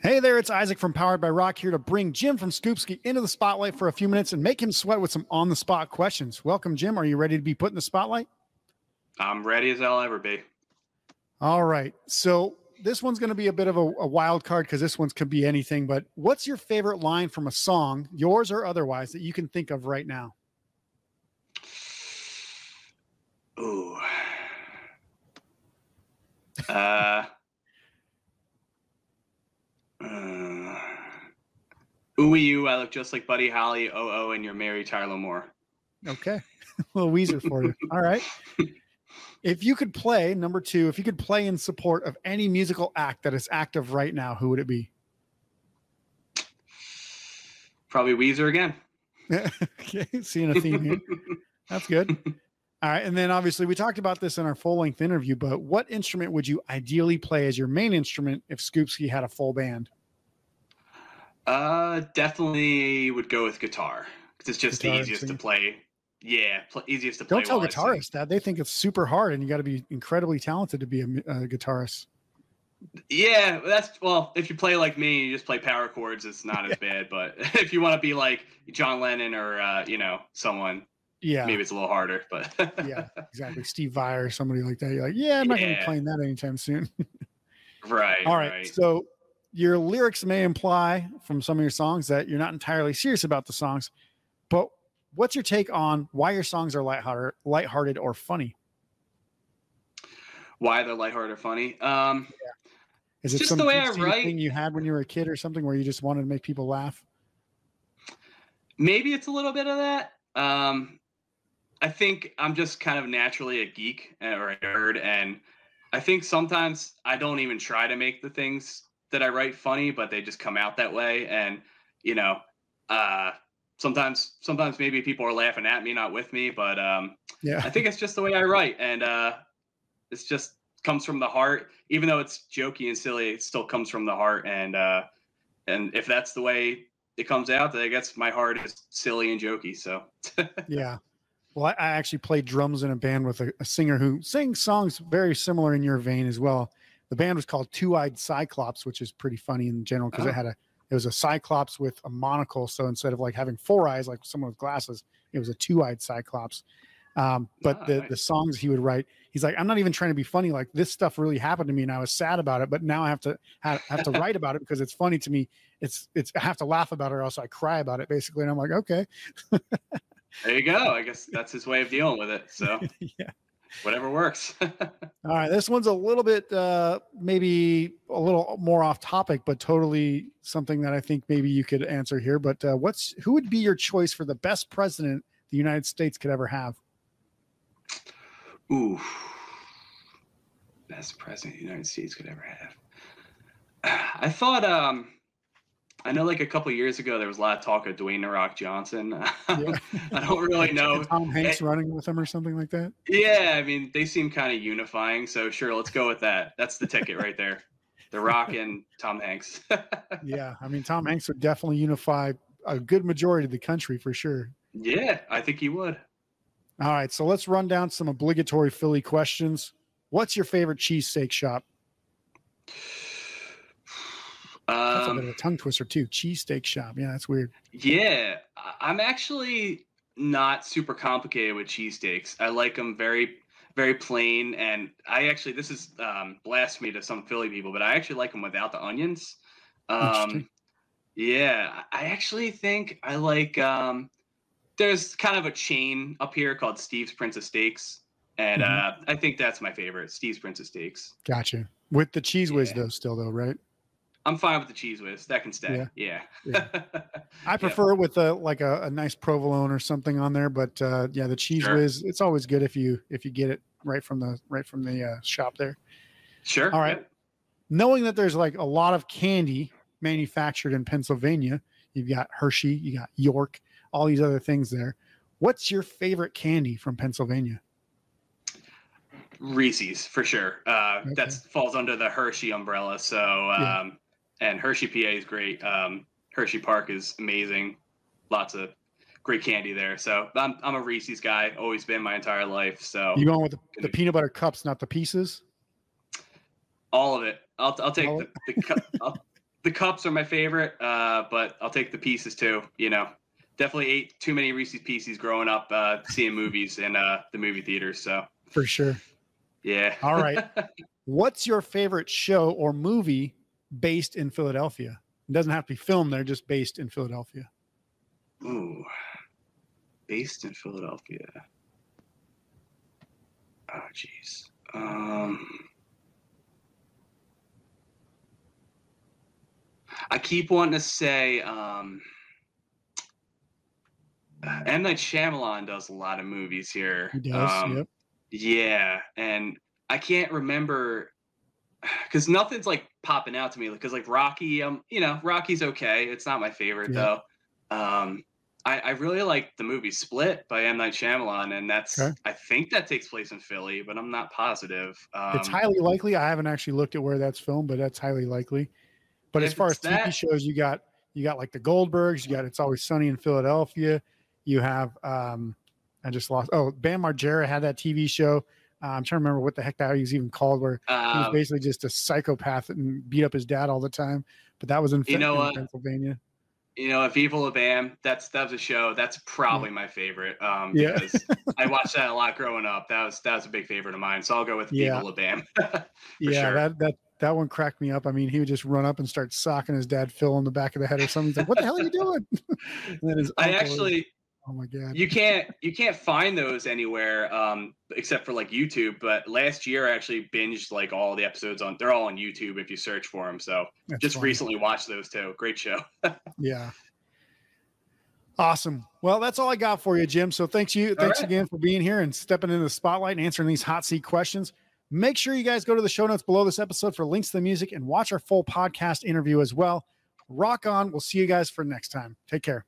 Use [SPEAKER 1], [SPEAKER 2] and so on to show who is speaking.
[SPEAKER 1] Hey there, it's Isaac from Powered by Rock here to bring Jim from Scoopski into the spotlight for a few minutes and make him sweat with some on the spot questions. Welcome, Jim. Are you ready to be put in the spotlight?
[SPEAKER 2] I'm ready as I'll ever be.
[SPEAKER 1] All right. So this one's going to be a bit of a, a wild card because this one's could be anything. But what's your favorite line from a song, yours or otherwise, that you can think of right now?
[SPEAKER 2] Ooh. Uh, uh, ooh, you, I look just like Buddy Holly, oh, oh, and you're Mary Tyler Moore.
[SPEAKER 1] Okay. a little Weezer for you. All right. If you could play, number two, if you could play in support of any musical act that is active right now, who would it be?
[SPEAKER 2] Probably Weezer again.
[SPEAKER 1] okay. Seeing a theme here. That's good. All right. And then obviously we talked about this in our full length interview, but what instrument would you ideally play as your main instrument if Scoopski had a full band?
[SPEAKER 2] Uh, definitely would go with guitar because it's just
[SPEAKER 1] Guitar,
[SPEAKER 2] the easiest to play. Yeah, pl- easiest to play.
[SPEAKER 1] Don't tell
[SPEAKER 2] while I sing.
[SPEAKER 1] guitarists that they think it's super hard and you got to be incredibly talented to be a, a guitarist.
[SPEAKER 2] Yeah, that's well. If you play like me, you just play power chords. It's not as bad. But if you want to be like John Lennon or uh, you know someone,
[SPEAKER 1] Yeah.
[SPEAKER 2] maybe it's a little harder. But
[SPEAKER 1] yeah, exactly. Steve Vai or somebody like that. You're like, yeah, I'm not going to be playing that anytime soon.
[SPEAKER 2] right,
[SPEAKER 1] All right.
[SPEAKER 2] right.
[SPEAKER 1] So your lyrics may imply from some of your songs that you're not entirely serious about the songs, but what's your take on why your songs are lighthearted, lighthearted or funny?
[SPEAKER 2] Why they're lighthearted or funny? Um,
[SPEAKER 1] Is it
[SPEAKER 2] Just
[SPEAKER 1] some
[SPEAKER 2] the way I write.
[SPEAKER 1] thing you had when you were a kid or something where you just wanted to make people laugh?
[SPEAKER 2] maybe it's a little bit of that. Um, I think I'm just kind of naturally a geek uh, or a nerd, and I think sometimes I don't even try to make the things that I write funny, but they just come out that way. And you know, uh, sometimes sometimes maybe people are laughing at me, not with me, but um,
[SPEAKER 1] Yeah.
[SPEAKER 2] I think it's just the way I write, and uh, it's just comes from the heart. Even though it's jokey and silly, it still comes from the heart. And uh, and if that's the way it comes out, then I guess my heart is silly and jokey. So
[SPEAKER 1] Yeah. Well, I, I actually played drums in a band with a, a singer who sings songs very similar in your vein as well. The band was called Two Eyed Cyclops, which is pretty funny in general because
[SPEAKER 2] Oh.
[SPEAKER 1] it had a it was a cyclops with a monocle. So instead of like having four eyes like someone with glasses, it was a two eyed cyclops. Um, but
[SPEAKER 2] Ah,
[SPEAKER 1] the
[SPEAKER 2] nice.
[SPEAKER 1] the songs he would write, he's like, I'm not even trying to be funny. Like this stuff really happened to me, and I was sad about it. But now I have to have, have to write about it because it's funny to me. It's it's I have to laugh about it, or else I cry about it basically. And I'm like, okay,
[SPEAKER 2] there you go. I guess that's his way of dealing with it. So
[SPEAKER 1] yeah.
[SPEAKER 2] Whatever works.
[SPEAKER 1] All right, this one's a little bit uh maybe a little more off topic, but totally something that I think maybe you could answer here. But uh, what's who would be your choice for the best president the United States could ever have?
[SPEAKER 2] Ooh, best president the United States could ever have. I thought, um, I know, like a couple years ago, there was a lot of talk of Dwayne the Rock Johnson.
[SPEAKER 1] Yeah.
[SPEAKER 2] I don't really know.
[SPEAKER 1] Tom Hanks
[SPEAKER 2] Eh,
[SPEAKER 1] running with him or something like that.
[SPEAKER 2] Yeah, I mean, they seem kind of unifying. So sure, let's go with that. That's the ticket right there. The Rock and Tom Hanks.
[SPEAKER 1] Yeah, I mean Tom Hanks would definitely unify a good majority of the country for sure.
[SPEAKER 2] yeah, I think he would.
[SPEAKER 1] All right, so let's run down some obligatory Philly questions. What's your favorite cheesesteak shop? That's a bit of a tongue twister too. Cheesesteak shop. Yeah, that's weird.
[SPEAKER 2] Yeah, I'm actually not super complicated with cheesesteaks. I like them very, very plain. And I actually, this is um, blasphemy to some Philly people, but I actually like them without the onions. Um, yeah, I actually think I like. Um, there's kind of a chain up here called Steve's Prince of Steaks, and
[SPEAKER 1] Mhm.
[SPEAKER 2] uh, I think that's my favorite, Steve's Prince of Steaks.
[SPEAKER 1] Gotcha. With the cheese whiz
[SPEAKER 2] Yeah.
[SPEAKER 1] though, still though, right?
[SPEAKER 2] I'm fine with the cheese whiz. That can stay. Yeah.
[SPEAKER 1] Yeah. I
[SPEAKER 2] Yeah.
[SPEAKER 1] prefer it with a like a, a nice provolone or something on there, but uh, yeah, the cheese
[SPEAKER 2] Sure.
[SPEAKER 1] whiz. It's always good if you if you get it right from the right from the uh, shop there.
[SPEAKER 2] Sure.
[SPEAKER 1] All right.
[SPEAKER 2] yeah.
[SPEAKER 1] Knowing that there's like a lot of candy manufactured in Pennsylvania, you've got Hershey, you got York, all these other things there. What's your favorite candy from Pennsylvania?
[SPEAKER 2] Reese's for sure. Uh,
[SPEAKER 1] Okay.
[SPEAKER 2] That falls under the Hershey umbrella. So,
[SPEAKER 1] Yeah.
[SPEAKER 2] um, and Hershey, PA is great. Um, Hershey Park is amazing. Lots of great candy there. So I'm, I'm a Reese's guy. Always been my entire life. So
[SPEAKER 1] You going with the, the peanut butter cups, not the pieces?
[SPEAKER 2] all of it. I'll, I'll take
[SPEAKER 1] All
[SPEAKER 2] the, the, cu- I'll, the cups are my favorite, uh, but I'll take the pieces too. You know, definitely ate too many Reese's Pieces growing up, uh, seeing movies in uh, the movie theaters. So
[SPEAKER 1] for sure.
[SPEAKER 2] Yeah.
[SPEAKER 1] All right. What's your favorite show or movie based in Philadelphia? It doesn't have to be filmed there, just based in Philadelphia.
[SPEAKER 2] Ooh, based in Philadelphia. Oh, jeez. Um, I keep wanting to say um, M Night Shyamalan does a lot of movies here.
[SPEAKER 1] He does.
[SPEAKER 2] Um,
[SPEAKER 1] yep.
[SPEAKER 2] Yeah, and I can't remember because nothing's like popping out to me because like Rocky, um, you know, Rocky's okay. It's not my favorite
[SPEAKER 1] Yeah.
[SPEAKER 2] though. Um, I, I really like the movie Split by M Night Shyamalan, and that's
[SPEAKER 1] Okay.
[SPEAKER 2] I think that takes place in Philly, but I'm not positive. Um,
[SPEAKER 1] it's highly likely. I haven't actually looked at where that's filmed, but that's highly likely. But as far as TV
[SPEAKER 2] that-
[SPEAKER 1] shows, you got you got like the Goldbergs. You got It's Always Sunny in Philadelphia. You have um, I just lost. Oh, Bam Margera had that TV show. Uh, I'm trying to remember what the heck that he was even called, where he was
[SPEAKER 2] um,
[SPEAKER 1] basically just a psychopath and beat up his dad all the time. But that was in,
[SPEAKER 2] You know
[SPEAKER 1] in? Pennsylvania.
[SPEAKER 2] you know, if Viva La Bam, that's that was a show. That's probably my favorite. Um,
[SPEAKER 1] Yeah.
[SPEAKER 2] because I watched that a lot growing up. That was that was a big favorite of mine. So I'll go with
[SPEAKER 1] Yeah.
[SPEAKER 2] Viva La Bam.
[SPEAKER 1] yeah,
[SPEAKER 2] sure.
[SPEAKER 1] that that that one cracked me up. I mean, he would just run up and start socking his dad Phil in the back of the head or something. He's like, "What the hell are you doing?" and then his
[SPEAKER 2] I actually
[SPEAKER 1] oh my god,
[SPEAKER 2] you can't you can't find those anywhere um except for like youtube but last year i actually binged like all the episodes on they're all on youtube if you search for them so
[SPEAKER 1] That's
[SPEAKER 2] just
[SPEAKER 1] funny.
[SPEAKER 2] recently watched those too great show
[SPEAKER 1] Yeah. Awesome. Well, that's all I got for you, Jim. So thanks you. Thanks
[SPEAKER 2] right.
[SPEAKER 1] again for being here and stepping into the spotlight and answering these hot seat questions. Make sure you guys go to the show notes below this episode for links to the music and watch our full podcast interview as well. Rock on. We'll see you guys for next time. Take care.